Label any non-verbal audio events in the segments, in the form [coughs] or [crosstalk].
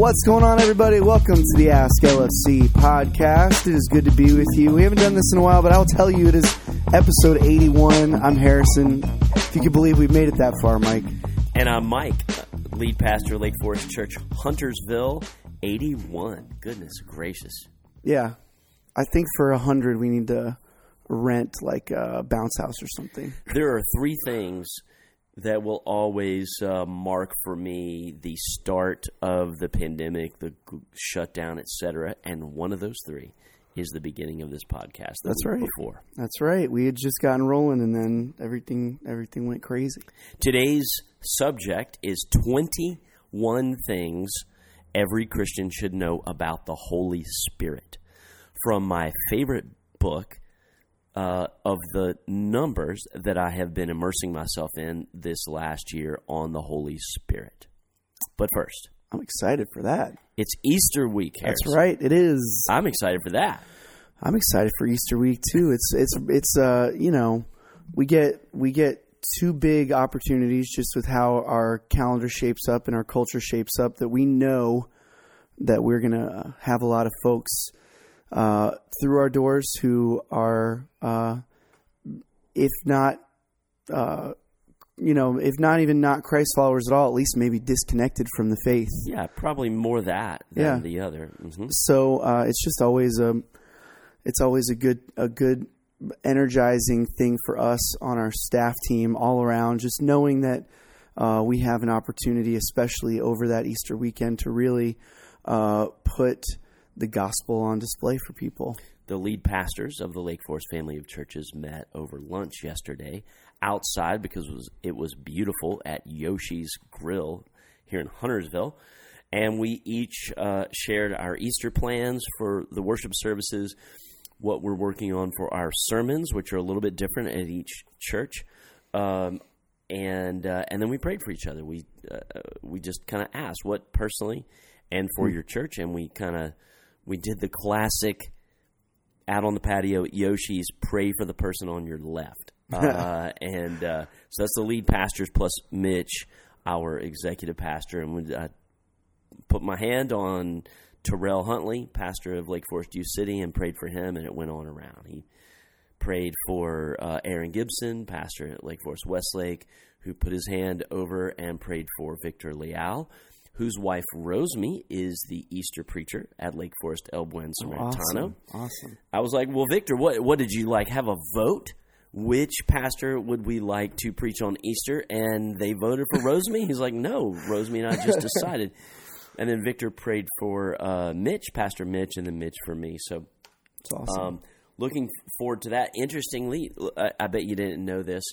What's going on, everybody? Welcome to the Ask LFC podcast. It is good to be with you. We haven't done this in a while, but I'll tell you, it is episode 81. I'm Harrison. If you can believe we've made it that far, Mike. And I'm Mike, lead pastor, Lake Forest Church, Huntersville, 81. Goodness gracious. Yeah. I think for a 100, we need to rent like a bounce house or something. There are three things that will always uh, mark for me the start of the pandemic, the shutdown, etc. And one of those three is the beginning of this podcast. That's right. Before that's right, we had just gotten rolling, and then everything everything went crazy. Today's subject is twenty one things every Christian should know about the Holy Spirit. From my favorite book, uh, of the numbers that I have been immersing myself in this last year on the Holy Spirit. But first, I'm excited for that. It's Easter week. Harris. That's right. It is. I'm excited for that. I'm excited for Easter week too. It's it's it's uh you know we get we get two big opportunities just with how our calendar shapes up and our culture shapes up that we know that we're gonna have a lot of folks uh, through our doors who are, uh, if not, uh, you know, if not even not Christ followers at all, at least maybe disconnected from the faith. Yeah, probably more that than yeah. the other. Mm-hmm. So uh, it's just always a, it's always a good a good energizing thing for us on our staff team all around. Just knowing that uh, we have an opportunity, especially over that Easter weekend, to really uh, put the gospel on display for people. The lead pastors of the Lake Forest family of churches met over lunch yesterday outside because it was, it was beautiful at Yoshi's Grill here in Huntersville. And we each uh, shared our Easter plans for the worship services, what we're working on for our sermons, which are a little bit different at each church. Um, and uh, and then we prayed for each other. We uh, we just kind of asked what personally and for mm-hmm. your church, and we kind of we did the classic out on the patio at Yoshi's, pray for the person on your left. [laughs] Uh, and uh, so that's the lead pastors plus Mitch, our executive pastor. And we, I put my hand on Terrell Huntley, pastor of Lake Forest U City, and prayed for him, and it went on around. He prayed for uh, Aaron Gibson, pastor at Lake Forest Westlake, who put his hand over and prayed for Victor Leal whose wife Roseme is the Easter preacher at Lake Forest El Buen Samaritano. Awesome. awesome. I was like, well, Victor, what what did you like? Have a vote? Which pastor would we like to preach on Easter? And they voted for Roseme. He's like, no, Roseme and I just [laughs] decided. and then Victor prayed for uh, Mitch, Pastor Mitch, and then Mitch for me. So, it's awesome. Um, looking forward to that. Interestingly, I, I bet you didn't know this.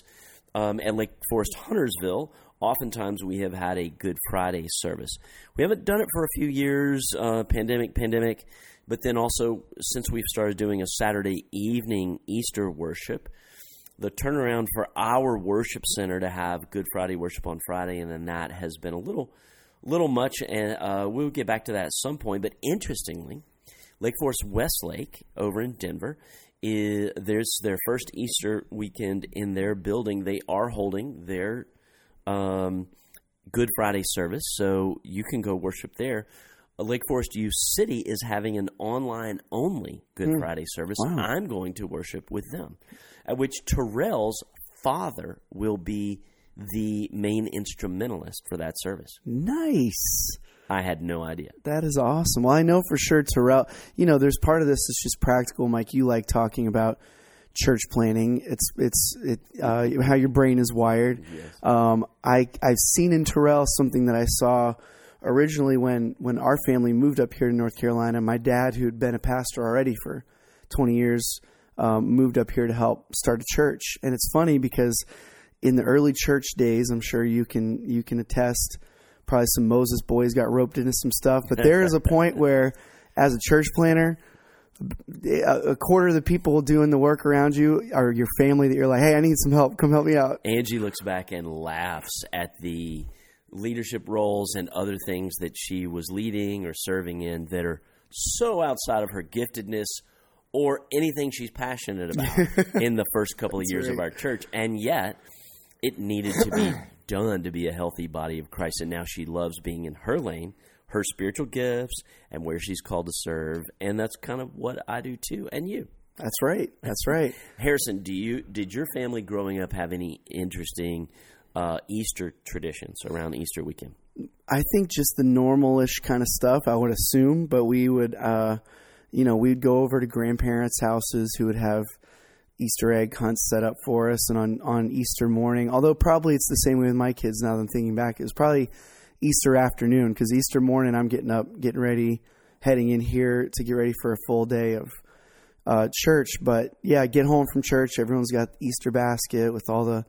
Um, at Lake Forest Huntersville oftentimes we have had a Good Friday service. We haven't done it for a few years, uh, pandemic, pandemic, but then also since we've started doing a Saturday evening Easter worship, the turnaround for our worship center to have Good Friday worship on Friday, and then that has been a little, little much, and uh, we'll get back to that at some point. But interestingly, Lake Forest Westlake over in Denver is there's their first Easter weekend in their building. They are holding their um, Good Friday service, so you can go worship there. Lake Forest U City is having an online only Good mm. Friday service. Wow. I'm going to worship with them, at which Terrell's father will be the main instrumentalist for that service. Nice. I had no idea. That is awesome. Well, I know for sure Terrell, you know, there's part of this that's just practical, Mike. You like talking about church planning. It's it's it, uh, how your brain is wired. Yes. Um, I I've seen in Terrell something that I saw originally when when our family moved up here to North Carolina. My dad, who had been a pastor already for twenty years, um, moved up here to help start a church. And it's funny because in the early church days, I'm sure you can you can attest. Probably some Moses boys got roped into some stuff, but there is a [laughs] point where, as a church planner, a quarter of the people doing the work around you are your family that you're like, hey, I need some help. Come help me out. Angie looks back and laughs at the leadership roles and other things that she was leading or serving in that are so outside of her giftedness or anything she's passionate about [laughs] in the first couple of years right. of our church. And yet, it needed to be done to be a healthy body of Christ. And now she loves being in her lane her spiritual gifts and where she's called to serve, and that's kind of what I do too, and you. That's right. That's right. [laughs] Harrison, do you did your family growing up have any interesting uh, Easter traditions around Easter weekend? I think just the normalish kind of stuff. I would assume, but we would, uh, you know, we'd go over to grandparents' houses who would have Easter egg hunts set up for us, and on on Easter morning. Although probably it's the same way with my kids. Now that I'm thinking back, it was probably Easter afternoon because Easter morning I'm getting up, getting ready, heading in here to get ready for a full day of uh, church. But yeah, get home from church. Everyone's got Easter basket with all the.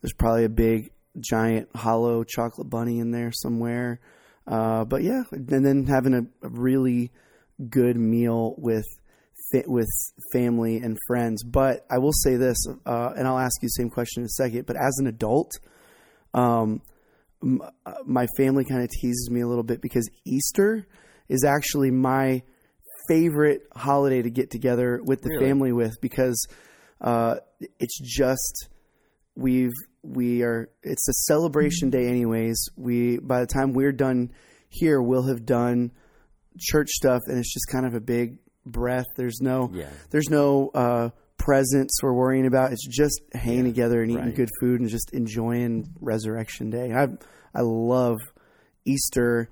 There's probably a big giant hollow chocolate bunny in there somewhere. Uh, but yeah, and then having a, a really good meal with with family and friends. But I will say this, uh, and I'll ask you the same question in a second. But as an adult, um, my family kind of teases me a little bit because Easter is actually my favorite holiday to get together with the Really? family with because uh, it's just we've we are it's a celebration day anyways we by the time we're done here we'll have done church stuff and it's just kind of a big breath there's no Yeah. there's no uh presents we're worrying about it's just hanging together and eating right. good food and just enjoying resurrection day i i love easter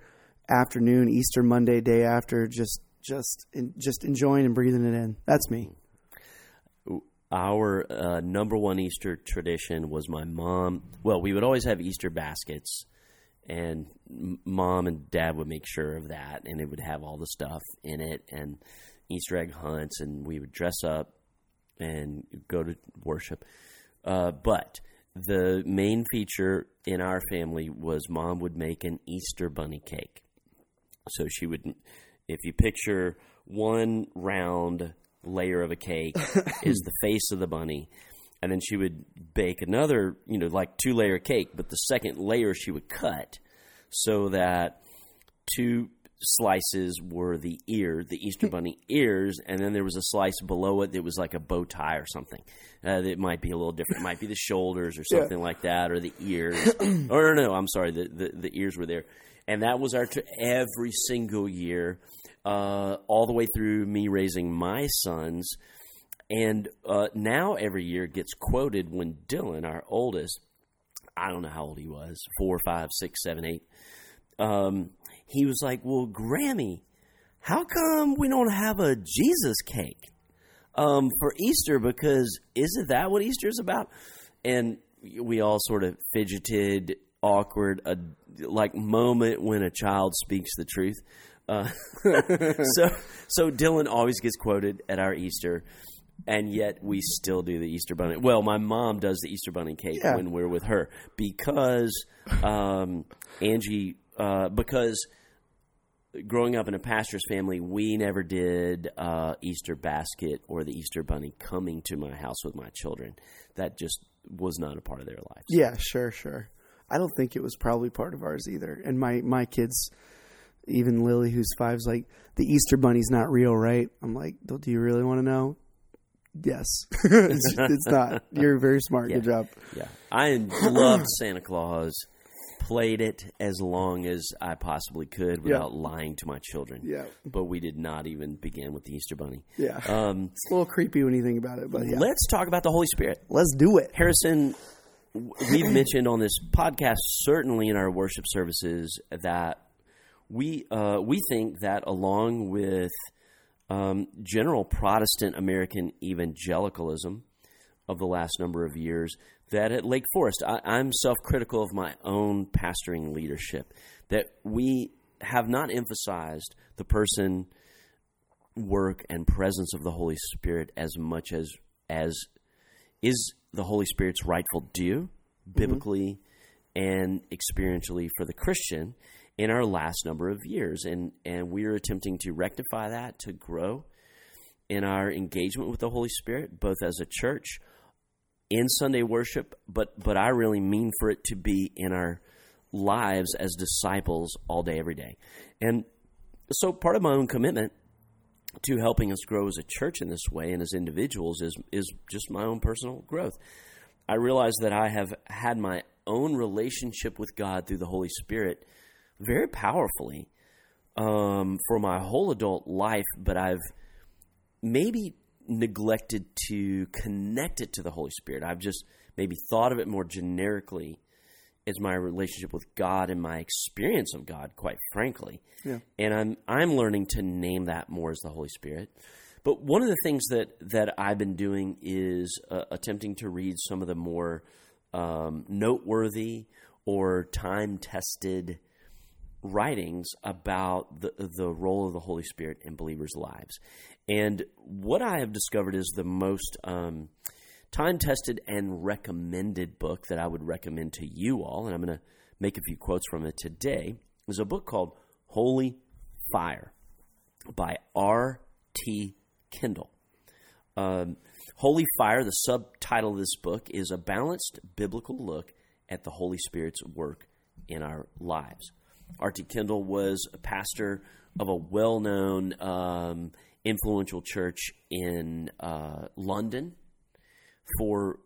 afternoon easter monday day after just just in, just enjoying and breathing it in that's me Our uh, number one Easter tradition was my mom. Well, we would always have Easter baskets, and m- mom and dad would make sure of that, and it would have all the stuff in it, and Easter egg hunts, and we would dress up and go to worship. Uh, but the main feature in our family was mom would make an Easter bunny cake. So she would, if you picture one round layer of a cake [laughs] is the face of the bunny, and then she would bake another, you know, like two layer cake, but the second layer she would cut so that two slices were the ear, the Easter [laughs] bunny ears, and then there was a slice below it that was like a bow tie or something. Uh, that might be a little different. It might be the shoulders or [laughs] something like that, or the ears. [clears throat] or no, I'm sorry, the, the the ears were there, and that was our tr- every single year, uh, all the way through me raising my sons. And uh, now every year gets quoted when Dylan, our oldest, I don't know how old he was, four, five, six, seven, eight. Um, he was like, "Well, Grammy, how come we don't have a Jesus cake um, for Easter? Because isn't that what Easter is about?" And we all sort of fidgeted, awkward, a like moment when a child speaks the truth. Uh, [laughs] so, so Dylan always gets quoted at our Easter. And yet we still do the Easter bunny. Well, my mom does the Easter bunny cake Yeah. when we're with her because um, Angie, uh, because growing up in a pastor's family, we never did uh, Easter basket or the Easter bunny coming to my house with my children. That just was not a part of their lives. Yeah, sure, sure. I don't think it was probably part of ours either. And my my kids, even Lily, who's five, is like, the Easter Bunny's not real, right? I'm like, "Do you really want to know? Yes, [laughs] it's, it's not. You're very smart. Good job. Yeah, I loved Santa Claus. Played it as long as I possibly could without lying to my children. Yeah. but we did not even begin with the Easter bunny. Yeah, Um, it's a little creepy when you think about it, but yeah, Let's talk about the Holy Spirit. let's do it. Harrison, we've mentioned on this podcast, certainly in our worship services, that we uh, we think that along with um, general Protestant American evangelicalism of the last number of years, that at Lake Forest, I, I'm self critical of my own pastoring leadership, that we have not emphasized the person, work, and presence of the Holy Spirit as much as as is the Holy Spirit's rightful due, mm-hmm. biblically and experientially for the Christian in our last number of years. And, and we're attempting to rectify that, to grow in our engagement with the Holy Spirit, both as a church, in Sunday worship, but, but I really mean for it to be in our lives as disciples all day, every day. And so part of my own commitment to helping us grow as a church in this way and as individuals is is just my own personal growth. I realize that I have had my own relationship with God through the Holy Spirit very powerfully um, for my whole adult life, but I've maybe neglected to connect it to the Holy Spirit. I've just maybe thought of it more generically as my relationship with God and my experience of God, quite frankly. Yeah. And I'm I'm learning to name that more as the Holy Spirit. But one of the things that that I've been doing is uh, attempting to read some of the more um, noteworthy or time tested writings about the the role of the Holy Spirit in believers' lives. And what I have discovered is the most um, time tested and recommended book that I would recommend to you all, and I'm going to make a few quotes from it today, is a book called Holy Fire by R.T. Kendall. Um, Holy Fire, the subtitle of this book, is a balanced biblical look at the Holy Spirit's work in our lives. R.T. Kendall was a pastor of a well known, um, influential church in uh, London for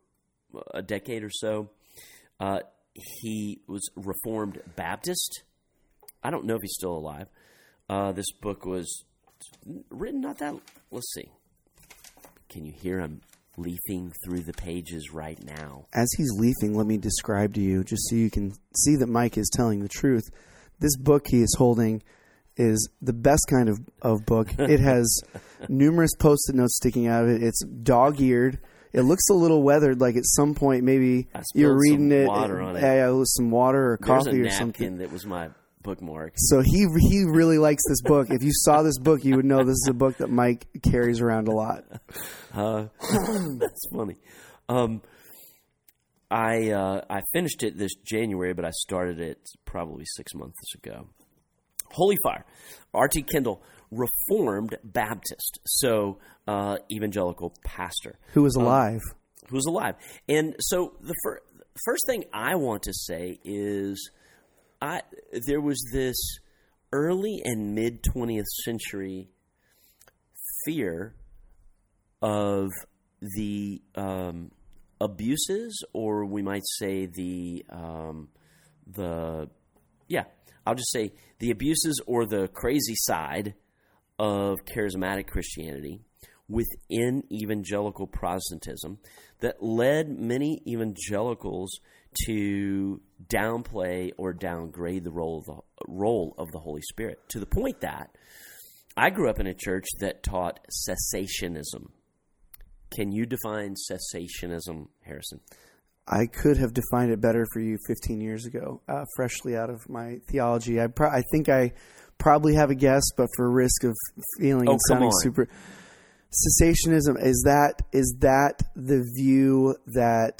a decade or so. Uh, he was Reformed Baptist. I don't know if he's still alive. Uh, this book was written not that. Let's see. Can you hear him leafing through the pages right now? As he's leafing, let me describe to you, just so you can see that Mike is telling the truth. This book he is holding is the best kind of, of book. It [laughs] has numerous post it notes sticking out of it. It's dog eared. It looks a little weathered, like at some point maybe you're reading some it. water on it. Yeah, yeah, some water or There's coffee a or napkin something. that was my bookmark. So he he really likes this book. If you saw this book, you would know this is a book that Mike carries around a lot. [laughs] Uh, [coughs] that's funny. Um, I uh, I finished it this January, but I started it probably six months ago. Holy Fire, R.T. Kendall, Reformed Baptist, so uh, evangelical pastor who is was alive? who's alive. And so the fir- first thing I want to say is I there was this early and mid 20th century fear of the um, abuses, or we might say the um, the yeah, I'll just say the abuses or the crazy side of charismatic Christianity within evangelical Protestantism that led many evangelicals to downplay or downgrade the role of the role of the Holy Spirit to the point that I grew up in a church that taught cessationism. Can you define cessationism, Harrison? I could have defined it better for you 15 years ago, uh, freshly out of my theology. I, pro- I think I probably have a guess, but for risk of feeling Oh, and sounding super cessationism is that is that the view that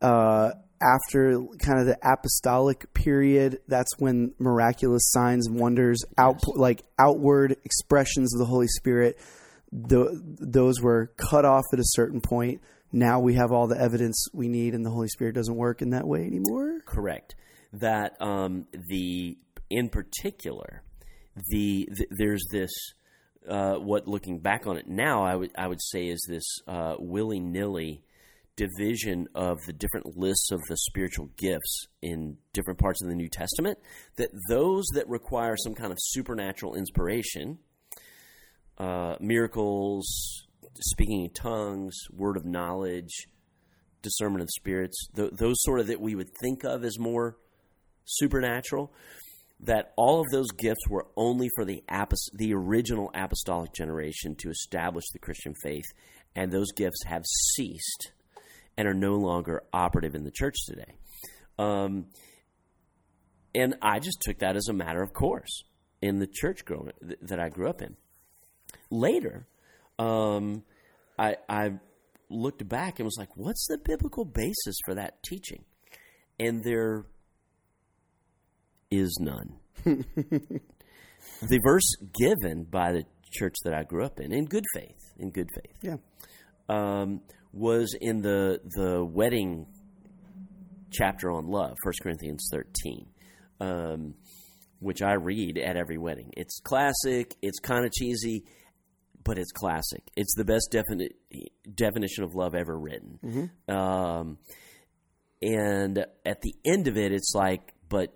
uh, after kind of the apostolic period, that's when miraculous signs and wonders, out like outward expressions of the Holy Spirit, tho- those were cut off at a certain point. Now we have all the evidence we need, and the Holy Spirit doesn't work in that way anymore. correct that um, the in particular the, th there's this uh, what looking back on it now I would I would say is this uh, willy nilly division of the different lists of the spiritual gifts in different parts of the New Testament that those that require some kind of supernatural inspiration uh, miracles speaking in tongues word of knowledge discernment of spirits, th- those sort of that we would think of as more supernatural, that all of those gifts were only for the the original apostolic generation to establish the Christian faith, and those gifts have ceased and are no longer operative in the church today. Um, and I just took that as a matter of course in the church growing, th- that I grew up in. Later, um, I, I looked back and was like, what's the biblical basis for that teaching? And there is none. [laughs] the verse given by the church that I grew up in, in good faith, in good faith, Yeah. um, was in the the wedding chapter on love, 1 Corinthians 13, um, which I read at every wedding. It's classic, it's kind of cheesy, but it's classic. It's the best defini- definition of love ever written. Um, and at the end of it, it's like, but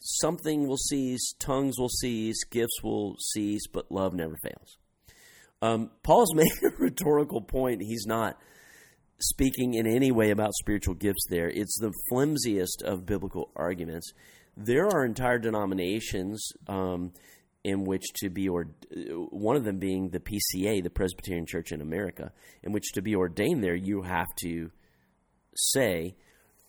something will cease, tongues will cease, gifts will cease, but love never fails. Um, Paul's [laughs] making a rhetorical point. He's not speaking in any way about spiritual gifts there. It's the flimsiest of biblical arguments. There are entire denominations um, in which to be or one of them being the PCA, the Presbyterian Church in America, in which to be ordained there, you have to say,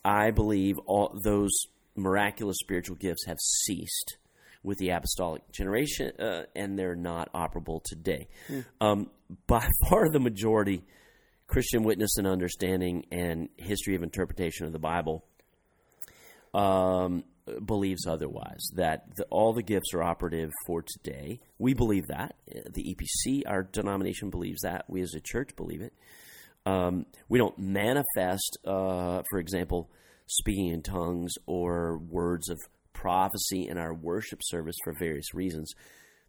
"I believe all those miraculous spiritual gifts have ceased." With the apostolic generation, uh, and they're not operable today. Mm. Um, by [laughs] far, the majority Christian witness and understanding and history of interpretation of the Bible um, believes otherwise. That the, all the gifts are operative for today. We believe that. The EPC, our denomination, believes that. We as a church believe it. Um, we don't manifest, uh, for example, speaking in tongues or words of prophecy in our worship service for various reasons.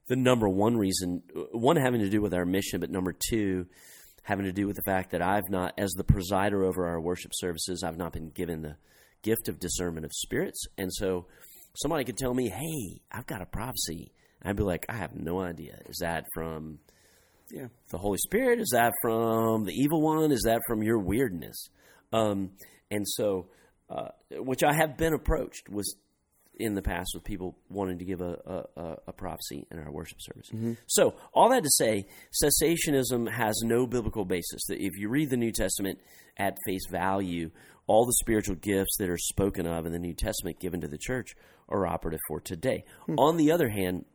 The number one reason, one having to do with our mission, but number two, having to do with the fact that I've not, as the presider over our worship services, I've not been given the gift of discernment of spirits. And so somebody could tell me, hey, I've got a prophecy. I'd be like, I have no idea. Is that from yeah. the Holy Spirit? Is that from the evil one? Is that from your weirdness? Um, and so, uh, which I have been approached was in the past with people wanting to give a, a, a prophecy in our worship service. Mm-hmm. So, all that to say, cessationism has no biblical basis. That if you read the New Testament at face value, all the spiritual gifts that are spoken of in the New Testament given to the church are operative for today. Mm-hmm. On the other hand,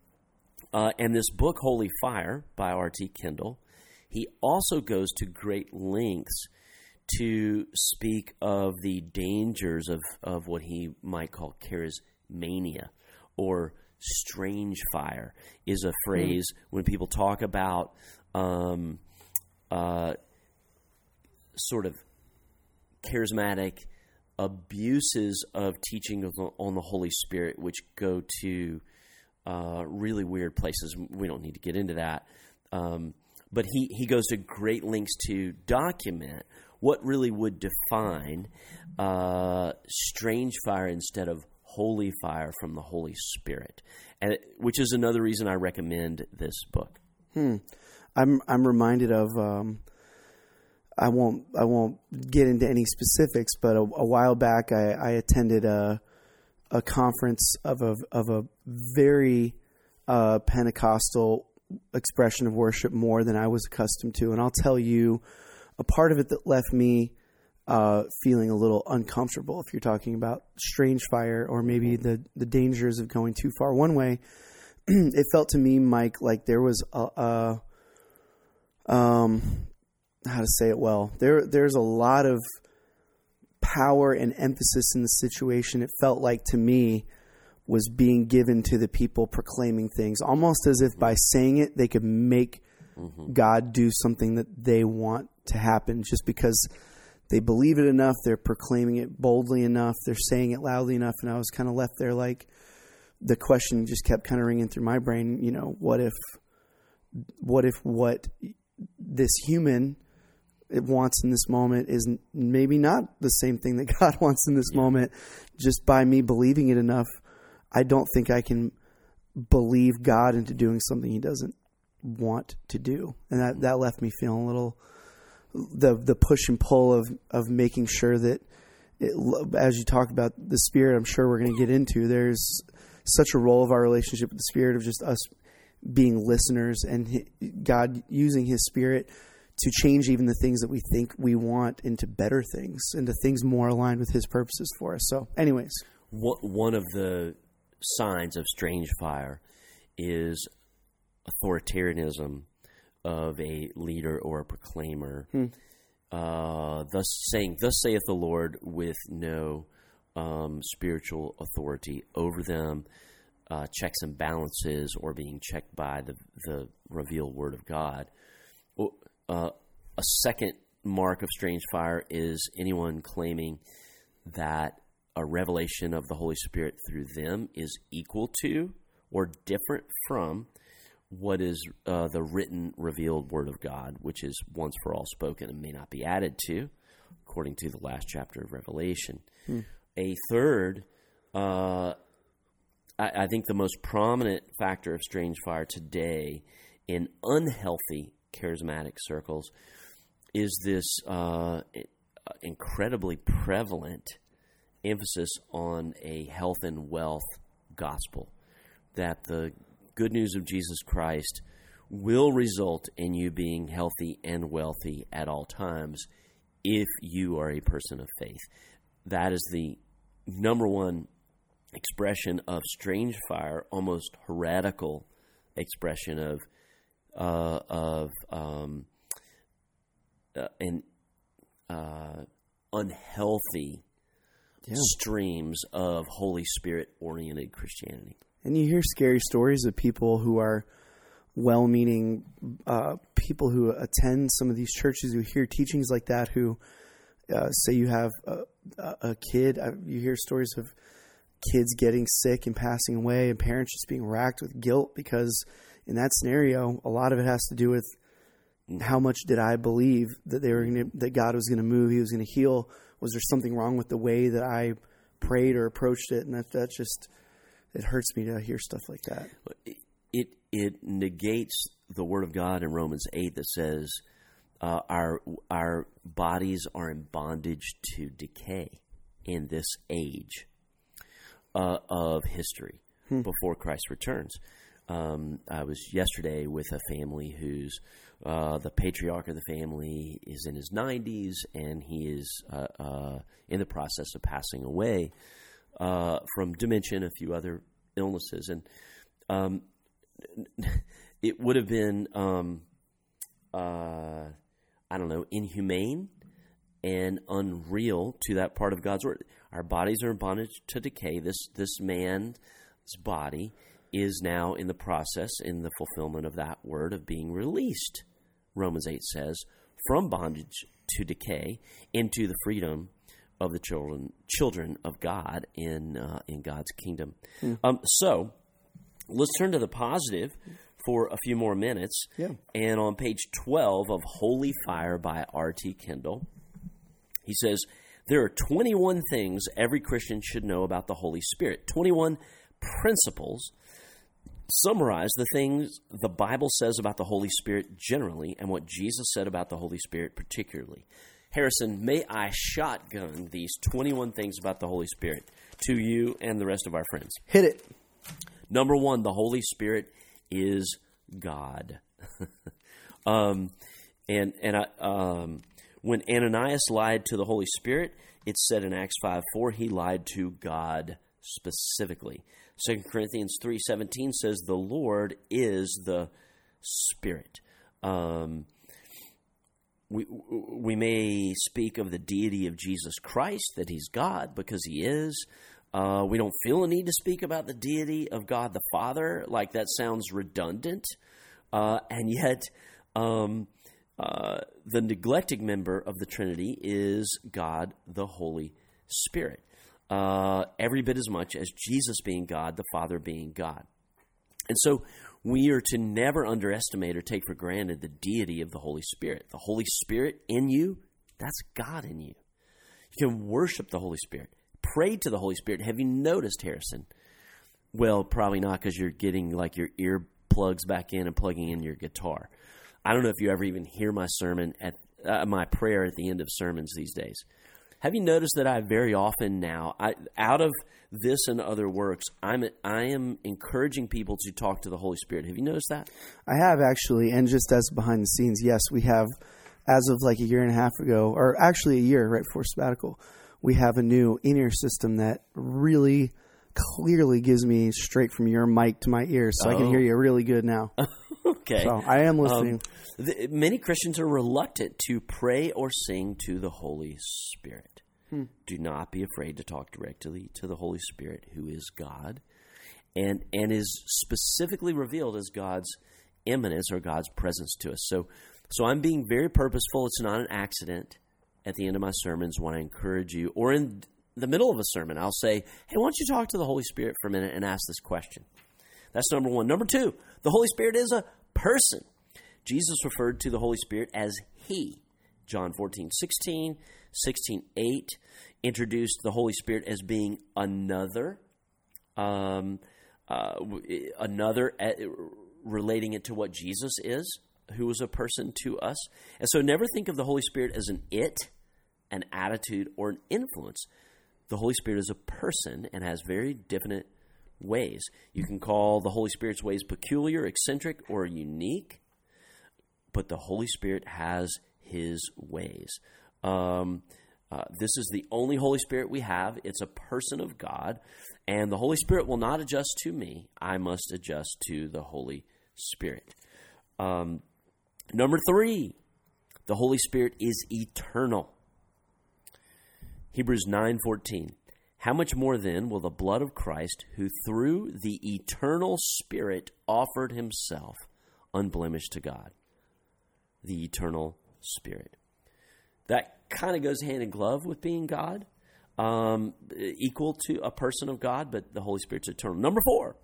uh, and this book, Holy Fire, by R.T. Kendall, he also goes to great lengths to speak of the dangers of, of what he might call charisma mania or strange fire is a phrase mm. when people talk about um, uh, sort of charismatic abuses of teaching of the, on the Holy Spirit, which go to uh, really weird places. We don't need to get into that. Um, but he, he goes to great lengths to document what really would define uh, strange fire instead of holy fire from the Holy Spirit, and it, which is another reason I recommend this book. Hmm. I'm I'm reminded of. Um, I won't I won't get into any specifics, but a, a while back I, I, attended a a conference of a of a very uh, Pentecostal expression of worship more than I was accustomed to, and I'll tell you a part of it that left me uh, feeling a little uncomfortable if you're talking about strange fire or maybe the, the dangers of going too far one way. [clears throat] it felt to me, Mike, like there was a, a um, how to say it well. There, there's a lot of power and emphasis in the situation. It felt like to me was being given to the people proclaiming things, almost as if by saying it they could make mm-hmm. God do something that they want to happen, just because they believe it enough, they're proclaiming it boldly enough, they're saying it loudly enough, and I was kind of left there like the question just kept kind of ringing through my brain. You know, what if, what if what this human it wants in this moment is maybe not the same thing that [laughs] God wants in this yeah. moment. Just by me believing it enough, I don't think I can believe God into doing something He doesn't want to do, and that that left me feeling a little the the push and pull of of making sure that it, as you talk about the spirit, I'm sure we're going to get into. There's such a role of our relationship with the spirit of just us being listeners and God using His Spirit to change even the things that we think we want into better things, into things more aligned with His purposes for us. So, anyways, one of the signs of strange fire is authoritarianism of a leader or a proclaimer, hmm. uh, thus saying, "Thus saith the Lord," with no um, spiritual authority over them, uh, checks and balances, or being checked by the the revealed Word of God. Uh, a second mark of strange fire is anyone claiming that a revelation of the Holy Spirit through them is equal to or different from what is uh, the written, revealed Word of God, which is once for all spoken and may not be added to, according to the last chapter of Revelation. Hmm. A third uh, I, I think the most prominent factor of strange fire today in unhealthy charismatic circles is this uh, incredibly prevalent emphasis on a health and wealth gospel. That the good news of Jesus Christ will result in you being healthy and wealthy at all times if you are a person of faith. That is the number one expression of strange fire, almost heretical expression of uh, of um, uh, an uh, unhealthy yeah. streams of Holy Spirit oriented Christianity. And you hear scary stories of people who are well meaning uh, people who attend some of these churches who hear teachings like that, who uh, say you have a, a kid. Uh, you hear stories of kids getting sick and passing away, and parents just being racked with guilt because in that scenario, a lot of it has to do with how much did I believe that they were to, that God was going to move, He was going to heal. Was there something wrong with the way that I prayed or approached it? And that that just it hurts me to hear stuff like that. It it negates the Word of God in Romans eight that says uh, our our bodies are in bondage to decay in this age uh, of history hmm. before Christ returns. Um, I was yesterday with a family who's uh, the patriarch of the family is in his 90s and he is uh, uh, in the process of passing away uh, from dementia and a few other illnesses. And um, [laughs] it would have been, um, uh, I don't know, inhumane and unreal to that part of God's word. Our bodies are in bondage to decay. This this man's body is now in the process, in the fulfillment of that word, of being released. Romans eight says, from bondage to decay into the freedom of the children children of God in uh, in God's kingdom. Mm. Um, so let's turn to the positive for a few more minutes. Yeah. And on page twelve of Holy Fire by R.T. Kendall, he says, There are 21 things every Christian should know about the Holy Spirit, 21 principles summarize the things the Bible says about the Holy Spirit generally and what Jesus said about the Holy Spirit particularly. Harrison, may I shotgun these 21 things about the Holy Spirit to you and the rest of our friends? Hit it. Number one, the Holy Spirit is God. [laughs] um, and and I, um, when Ananias lied to the Holy Spirit, it said in Acts 5 4, he lied to God specifically. 2 Corinthians 3.17 says, the Lord is the Spirit. Um, we, we may speak of the deity of Jesus Christ, that he's God, because he is. Uh, we don't feel a need to speak about the deity of God the Father, like that sounds redundant. Uh, and yet, um, uh, the neglected member of the Trinity is God the Holy Spirit. Uh, every bit as much as Jesus being God, the Father being God. And so we are to never underestimate or take for granted the deity of the Holy Spirit. The Holy Spirit in you, that's God in you. You can worship the Holy Spirit, pray to the Holy Spirit. Have you noticed, Harrison? Well, probably not because you're getting like your earplugs back in and plugging in your guitar. I don't know if you ever even hear my sermon at uh, my prayer at the end of sermons these days. Have you noticed that I very often now, I, out of this and other works, I'm I am encouraging people to talk to the Holy Spirit. Have you noticed that? I have actually, and just as behind the scenes, yes, we have, as of like a year and a half ago, or actually a year right before sabbatical, we have a new in-ear system that really clearly gives me straight from your mic to my ears, so oh. I can hear oh. you really good now. [laughs] okay, so I am listening. Um, the, many Christians are reluctant to pray or sing to the Holy Spirit. Hmm. Do not be afraid to talk directly to the Holy Spirit, who is God, and and is specifically revealed as God's immanence or God's presence to us. So, so I'm being very purposeful. It's not an accident. At the end of my sermons, when I encourage you, or in the middle of a sermon, I'll say, "Hey, why don't you talk to the Holy Spirit for a minute and ask this question?" That's number one. Number two, the Holy Spirit is a person. Jesus referred to the Holy Spirit as He. John 14, 16, 16, 8 introduced the Holy Spirit as being another. Um, uh, another uh, relating it to what Jesus is, who was a person to us. And so never think of the Holy Spirit as an it, an attitude, or an influence. The Holy Spirit is a person and has very definite ways. You can call the Holy Spirit's ways peculiar, eccentric, or unique, but the Holy Spirit has his ways. Um, uh, this is the only Holy Spirit we have. It's a person of God. And the Holy Spirit will not adjust to me. I must adjust to the Holy Spirit. Um, number three, the Holy Spirit is eternal. Hebrews 9:14. How much more then will the blood of Christ, who through the eternal Spirit offered himself unblemished to God, the eternal Spirit. That kind of goes hand in glove with being God, um, equal to a person of God, but the Holy Spirit's eternal. Number four,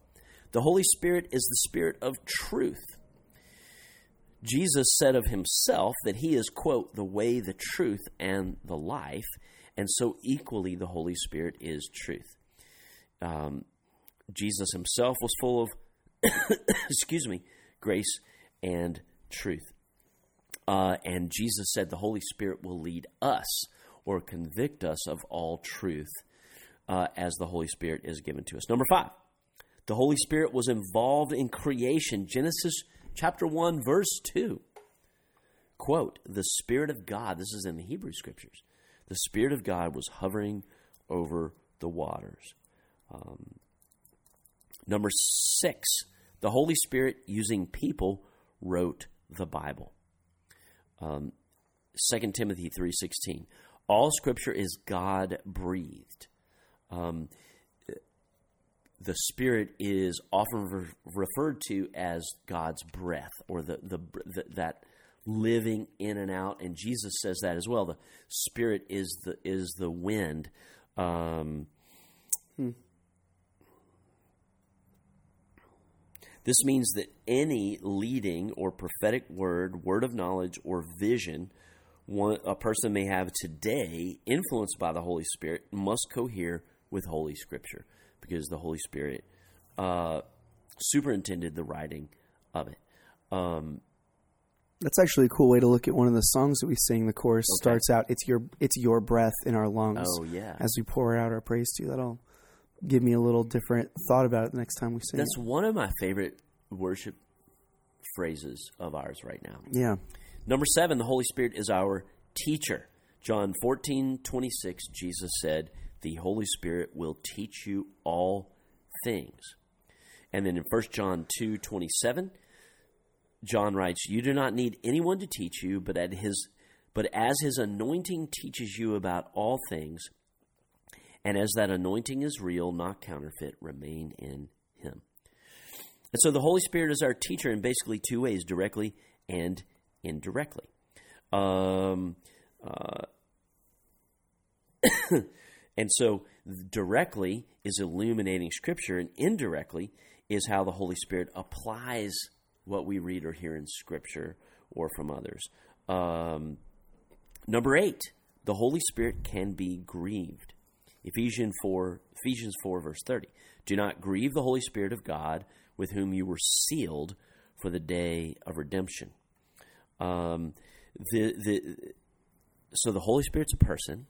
the Holy Spirit is the Spirit of truth. Jesus said of himself that he is, quote, the way, the truth, and the life, and so equally the Holy Spirit is truth. Um, Jesus himself was full of, [coughs] excuse me, grace and truth. Uh, and Jesus said the Holy Spirit will lead us or convict us of all truth uh, as the Holy Spirit is given to us. Number five, the Holy Spirit was involved in creation. Genesis chapter 1, verse 2. Quote, the Spirit of God, this is in the Hebrew Scriptures, the Spirit of God was hovering over the waters. Um, number six, the Holy Spirit using people wrote the Bible. Um, 2 Timothy 3.16, all Scripture is God breathed. Um, the Spirit is often re- referred to as God's breath, or the, the, the, that living in and out. And Jesus says that as well. The Spirit is the is the wind. Um, hmm. This means that any leading or prophetic word, word of knowledge, or vision one, a person may have today, influenced by the Holy Spirit, must cohere with Holy Scripture because the Holy Spirit uh, superintended the writing of it. Um, That's actually a cool way to look at one of the songs that we sing. The chorus okay. starts out, "It's your it's your breath in our lungs." Oh yeah. As we pour out our praise to you, that'll give me a little different thought about it the next time we sing. That's it. one of my favorite worship phrases of ours right now. Yeah. Number seven, the Holy Spirit is our teacher. John 14, 26, Jesus said, The Holy Spirit will teach you all things. And then in 1 John 2, 27, John writes, You do not need anyone to teach you, but at his but as his anointing teaches you about all things, and as that anointing is real, not counterfeit, remain in him. And so the Holy Spirit is our teacher in basically two ways directly and indirectly. Um, uh, [coughs] and so directly is illuminating Scripture, and indirectly is how the Holy Spirit applies what we read or hear in Scripture or from others. Um, number eight, the Holy Spirit can be grieved. Ephesians 4, Ephesians 4, verse 30. Do not grieve the Holy Spirit of God, with whom you were sealed for the day of redemption. Um, the the so the Holy Spirit's a person,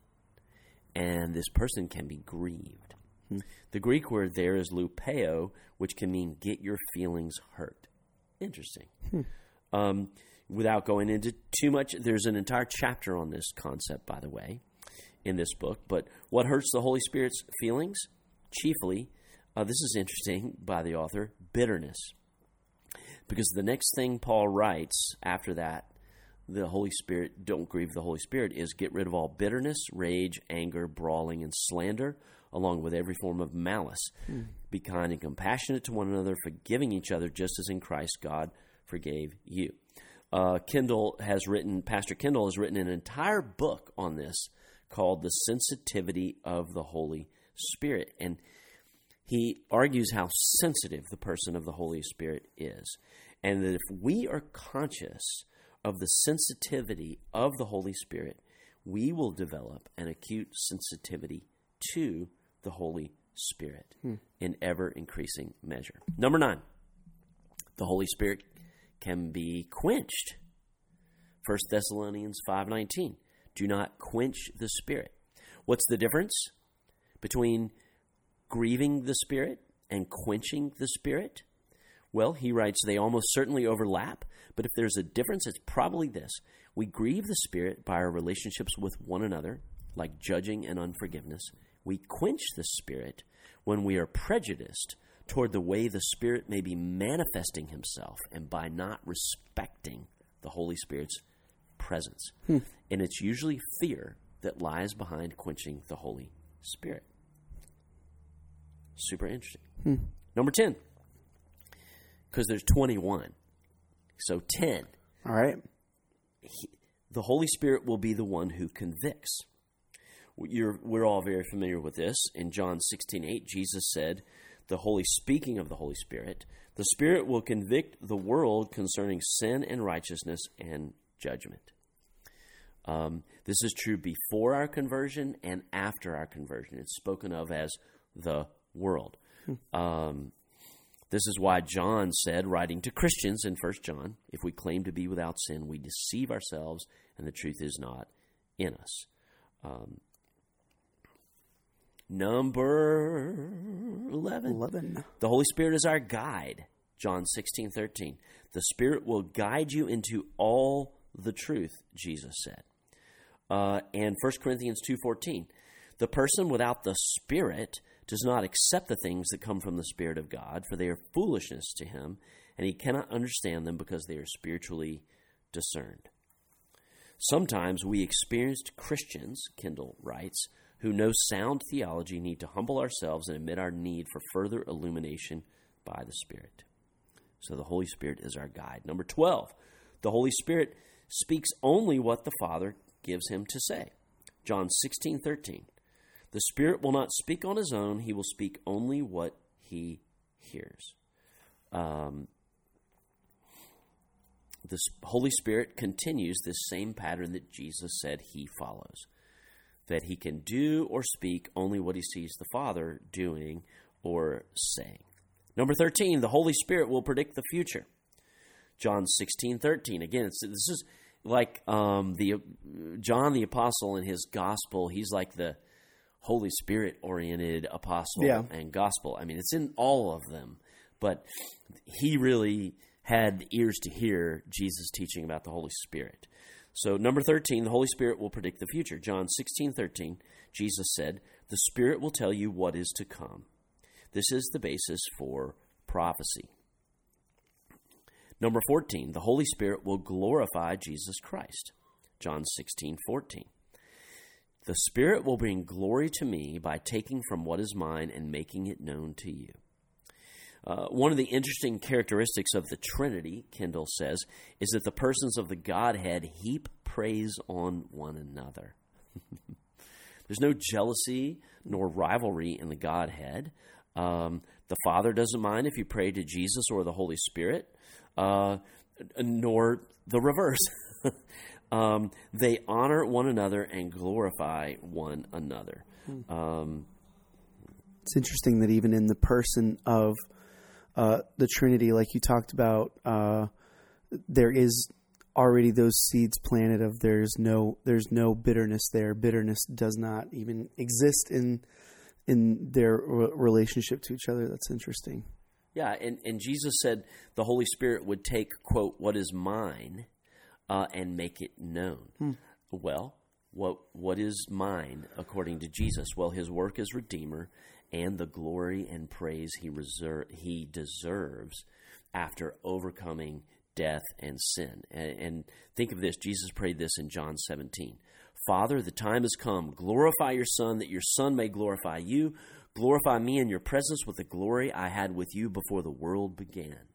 and this person can be grieved. Hmm. The Greek word there is lupeo, which can mean get your feelings hurt. Interesting. Hmm. Um, without going into too much, there's an entire chapter on this concept, by the way, in this book. But what hurts the Holy Spirit's feelings? Chiefly, uh, this is interesting by the author bitterness. Because the next thing Paul writes after that, the Holy Spirit, don't grieve the Holy Spirit, is get rid of all bitterness, rage, anger, brawling, and slander, along with every form of malice. Mm. Be kind and compassionate to one another, forgiving each other, just as in Christ God forgave you. Uh, Kendall has written, Pastor Kendall has written an entire book on this called The Sensitivity of the Holy Spirit. And he argues how sensitive the person of the Holy Spirit is. And that if we are conscious of the sensitivity of the Holy Spirit, we will develop an acute sensitivity to the Holy Spirit hmm. in ever increasing measure. Number nine, the Holy Spirit can be quenched. 1 Thessalonians 5:19. Do not quench the spirit. What's the difference between grieving the spirit and quenching the spirit? Well, he writes they almost certainly overlap, but if there's a difference it's probably this. We grieve the spirit by our relationships with one another, like judging and unforgiveness. We quench the spirit when we are prejudiced toward the way the spirit may be manifesting himself and by not respecting the Holy Spirit's presence. Hmm. And it's usually fear that lies behind quenching the Holy Spirit. Super interesting. Hmm. Number 10, because there's 21. So 10, All right. the Holy Spirit will be the one who convicts. You're, we're all very familiar with this. In John 16 8, Jesus said, The Holy, speaking of the Holy Spirit, the Spirit will convict the world concerning sin and righteousness and judgment. Um, this is true before our conversion and after our conversion. It's spoken of as the world. Um, this is why John said, writing to Christians in 1 John, if we claim to be without sin, we deceive ourselves and the truth is not in us. Um, number 11. 11. The Holy Spirit is our guide. John 16, 13. The Spirit will guide you into all the truth, Jesus said. Uh, and 1 Corinthians 2.14. The person without the Spirit does not accept the things that come from the Spirit of God, for they are foolishness to him, and he cannot understand them because they are spiritually discerned. Sometimes we experienced Christians, Kendall writes, who know sound theology need to humble ourselves and admit our need for further illumination by the Spirit. So the Holy Spirit is our guide. Number 12, the Holy Spirit speaks only what the Father gives him to say. John 16, 13. The Spirit will not speak on his own, he will speak only what he hears. Um, the Holy Spirit continues this same pattern that Jesus said he follows that he can do or speak only what he sees the Father doing or saying. Number 13, the Holy Spirit will predict the future. John 16, 13. Again, this is like um, the John the Apostle in his gospel. He's like the Holy Spirit oriented apostle Yeah. and gospel. I mean, it's in all of them, but he really had ears to hear Jesus teaching about the Holy Spirit. So, number 13, the Holy Spirit will predict the future. John 16, 13, Jesus said, The Spirit will tell you what is to come. This is the basis for prophecy. Number 14, the Holy Spirit will glorify Jesus Christ. John 16, 14. The Spirit will bring glory to me by taking from what is mine and making it known to you. Uh, one of the interesting characteristics of the Trinity, Kendall says, is that the persons of the Godhead heap praise on one another. [laughs] There's no jealousy nor rivalry in the Godhead. Um, the Father doesn't mind if you pray to Jesus or the Holy Spirit, uh, nor the reverse. [laughs] um, they honor one another and glorify one another. Um, It's interesting that even in the person of uh, the Trinity, like you talked about, uh, there is already those seeds planted of there's no there's no bitterness there. Bitterness does not even exist in in their re- relationship to each other. That's interesting. Yeah, and, and Jesus said the Holy Spirit would take, quote, what is mine uh, and make it known. Well, what what is mine according to Jesus? Well, his work as Redeemer and the glory and praise he reserve, he deserves after overcoming death and sin. And, and think of this Jesus prayed this in John 17. Father, the time has come. Glorify your Son, that your Son may glorify you. Glorify me in your presence with the glory I had with you before the world began.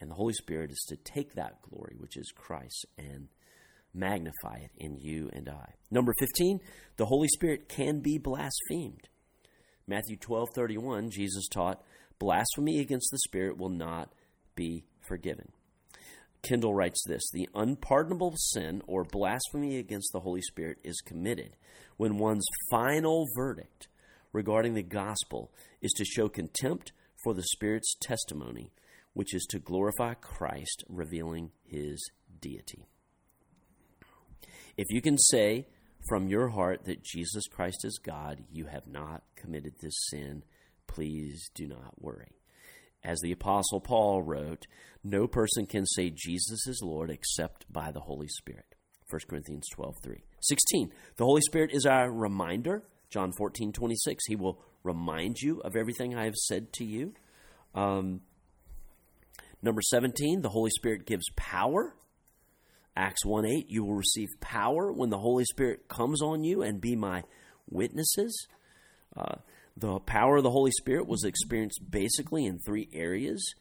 And the Holy Spirit is to take that glory, which is Christ, and magnify it in you and I. Number 15, the Holy Spirit can be blasphemed. Matthew 12:31, Jesus taught, Blasphemy against the Spirit will not be forgiven. Kendall writes this The unpardonable sin or blasphemy against the Holy Spirit is committed when one's final verdict regarding the gospel is to show contempt for the Spirit's testimony, which is to glorify Christ, revealing his deity. If you can say from your heart that Jesus Christ is God, you have not committed this sin. Please do not worry. As the Apostle Paul wrote, no person can say Jesus is Lord except by the Holy Spirit. 1 Corinthians 12, 3. 16. The Holy Spirit is our reminder. John 14, 26. He will remind you of everything I have said to you. Um, number 17, the Holy Spirit gives power. Acts 1 8, you will receive power when the Holy Spirit comes on you and be my witnesses. Uh, the power of the Holy Spirit was experienced basically in three areas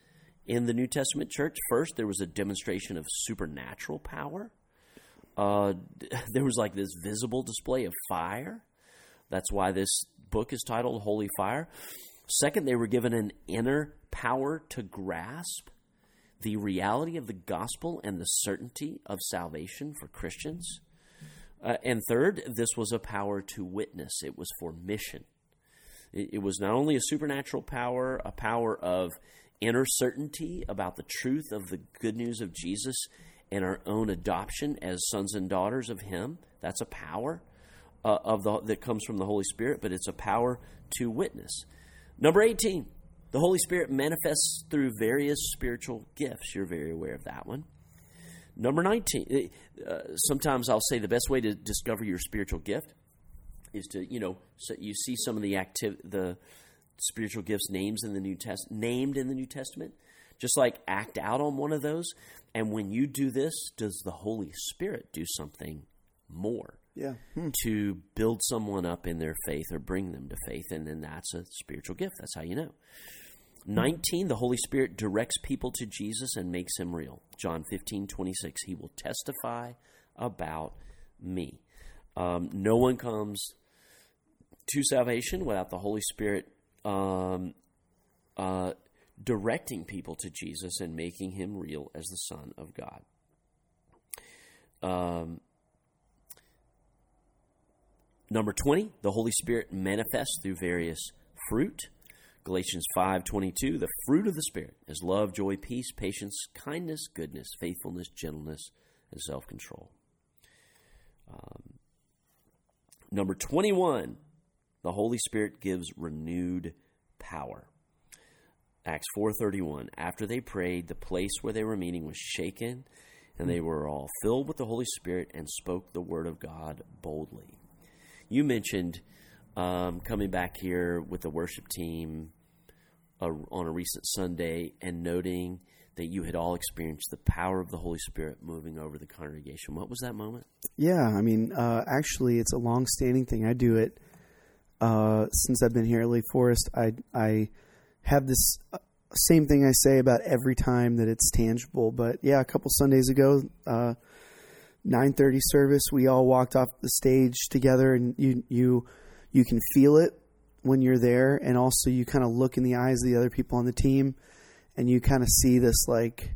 in the New Testament church. First, there was a demonstration of supernatural power. Uh, [laughs] there was like this visible display of fire. That's why this book is titled Holy Fire. Second, they were given an inner power to grasp the reality of the gospel and the certainty of salvation for Christians. Uh, and third, this was a power to witness, it was for mission. It, it was not only a supernatural power, a power of inner certainty about the truth of the good news of Jesus and our own adoption as sons and daughters of Him. That's a power uh, of the, that comes from the Holy Spirit, but it's a power to witness. Number 18, the Holy Spirit manifests through various spiritual gifts. You're very aware of that one. Number 19, uh, sometimes I'll say the best way to discover your spiritual gift is to, you know, so you see some of the active the spiritual gifts names in the New Test named in the New Testament. Just like act out on one of those, and when you do this, does the Holy Spirit do something more? Yeah. Hmm. To build someone up in their faith or bring them to faith, and then that's a spiritual gift. That's how you know. 19, the Holy Spirit directs people to Jesus and makes him real. John 15, 26, he will testify about me. Um, no one comes to salvation without the Holy Spirit um, uh, directing people to Jesus and making him real as the Son of God. Um, number 20, the Holy Spirit manifests through various fruit. Galatians 5:22 The fruit of the spirit is love, joy, peace, patience, kindness, goodness, faithfulness, gentleness, and self-control. Um, number 21 The Holy Spirit gives renewed power. Acts 4:31 After they prayed the place where they were meeting was shaken and they were all filled with the Holy Spirit and spoke the word of God boldly. You mentioned um, coming back here with the worship team uh, on a recent Sunday and noting that you had all experienced the power of the Holy Spirit moving over the congregation. What was that moment? Yeah, I mean, uh, actually, it's a long-standing thing. I do it uh, since I've been here at Lake Forest. I I have this uh, same thing I say about every time that it's tangible. But yeah, a couple Sundays ago, uh, nine thirty service, we all walked off the stage together, and you you you can feel it when you're there, and also you kind of look in the eyes of the other people on the team, and you kind of see this like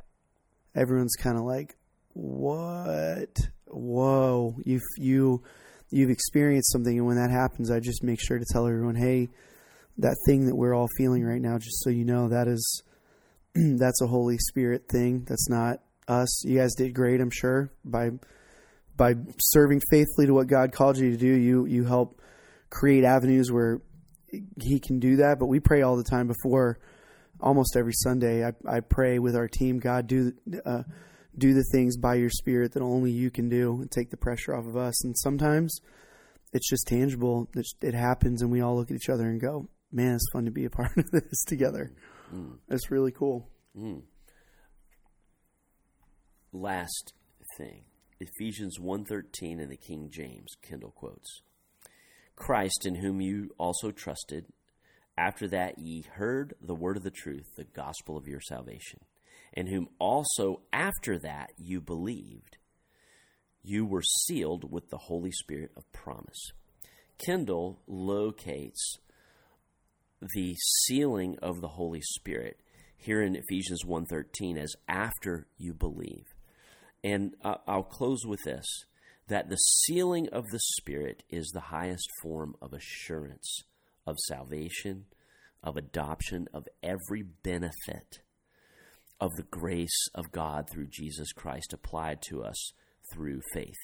everyone's kind of like, what? Whoa! You you you've experienced something, and when that happens, I just make sure to tell everyone, hey, that thing that we're all feeling right now, just so you know, that is [clears throat] that's a Holy Spirit thing. That's not us. You guys did great, I'm sure, by by serving faithfully to what God called you to do. You you help create avenues where he can do that. But we pray all the time before almost every Sunday. I, I pray with our team, God, do uh, do the things by your Spirit that only you can do, and take the pressure off of us. And sometimes it's just tangible. It, it happens, and we all look at each other and go, "Man, it's fun to be a [laughs] part of this together." Mm. It's really cool. Mm. Last thing, Ephesians 1.13 in the King James Kendall quotes. Christ, in whom you also trusted. After that ye heard the word of the truth, the gospel of your salvation, in whom also after that you believed. You were sealed with the Holy Spirit of promise. Kendall locates the sealing of the Holy Spirit here in Ephesians 1:13 as after you believe. And I'll close with this that the sealing of the Spirit is the highest form of assurance of salvation, of adoption, of every benefit of the grace of God through Jesus Christ applied to us through faith.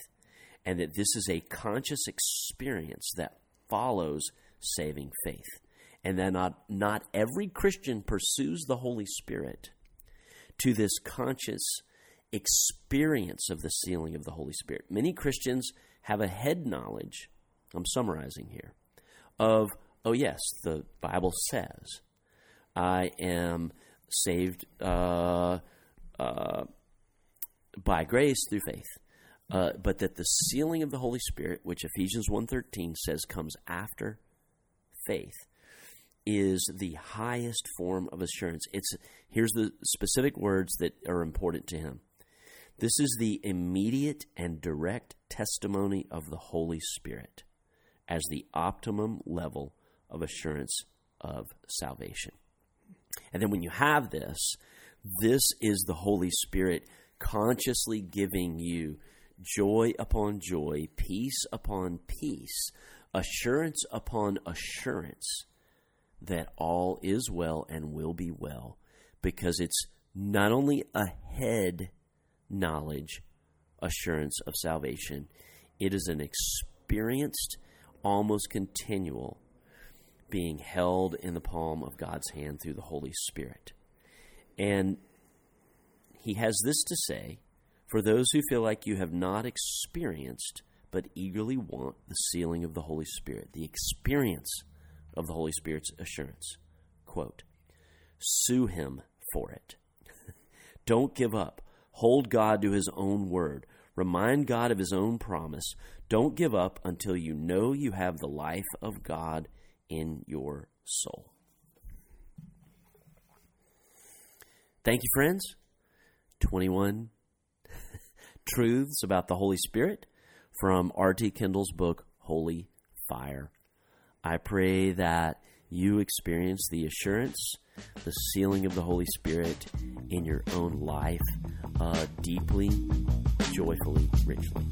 And that this is a conscious experience that follows saving faith. And that not, not every Christian pursues the Holy Spirit to this conscious experience of the sealing of the Holy Spirit. Many Christians have a head knowledge, I'm summarizing here, of, oh, yes, the Bible says I am saved uh, uh, by grace through faith. Uh, but that the sealing of the Holy Spirit, which Ephesians 1.13 says comes after faith, is the highest form of assurance. It's here's the specific words that are important to him. This is the immediate and direct testimony of the Holy Spirit as the optimum level of assurance of salvation. And then when you have this, this is the Holy Spirit consciously giving you joy upon joy, peace upon peace, assurance upon assurance that all is well and will be well because it's not only ahead head knowledge, assurance of salvation, it is an experienced, almost continual being held in the palm of God's hand through the Holy Spirit. And he has this to say for those who feel like you have not experienced but eagerly want the sealing of the Holy Spirit, the experience of the Holy Spirit's assurance. Quote, sue him for it. [laughs] Don't give up. Hold God to his own word. Remind God of his own promise. Don't give up until you know you have the life of God in your soul. Thank you, friends. 21 [laughs] truths about the Holy Spirit from R.T. Kendall's book, Holy Fire. I pray that you experience the assurance, the sealing of the Holy Spirit in your own life uh, deeply, joyfully, richly.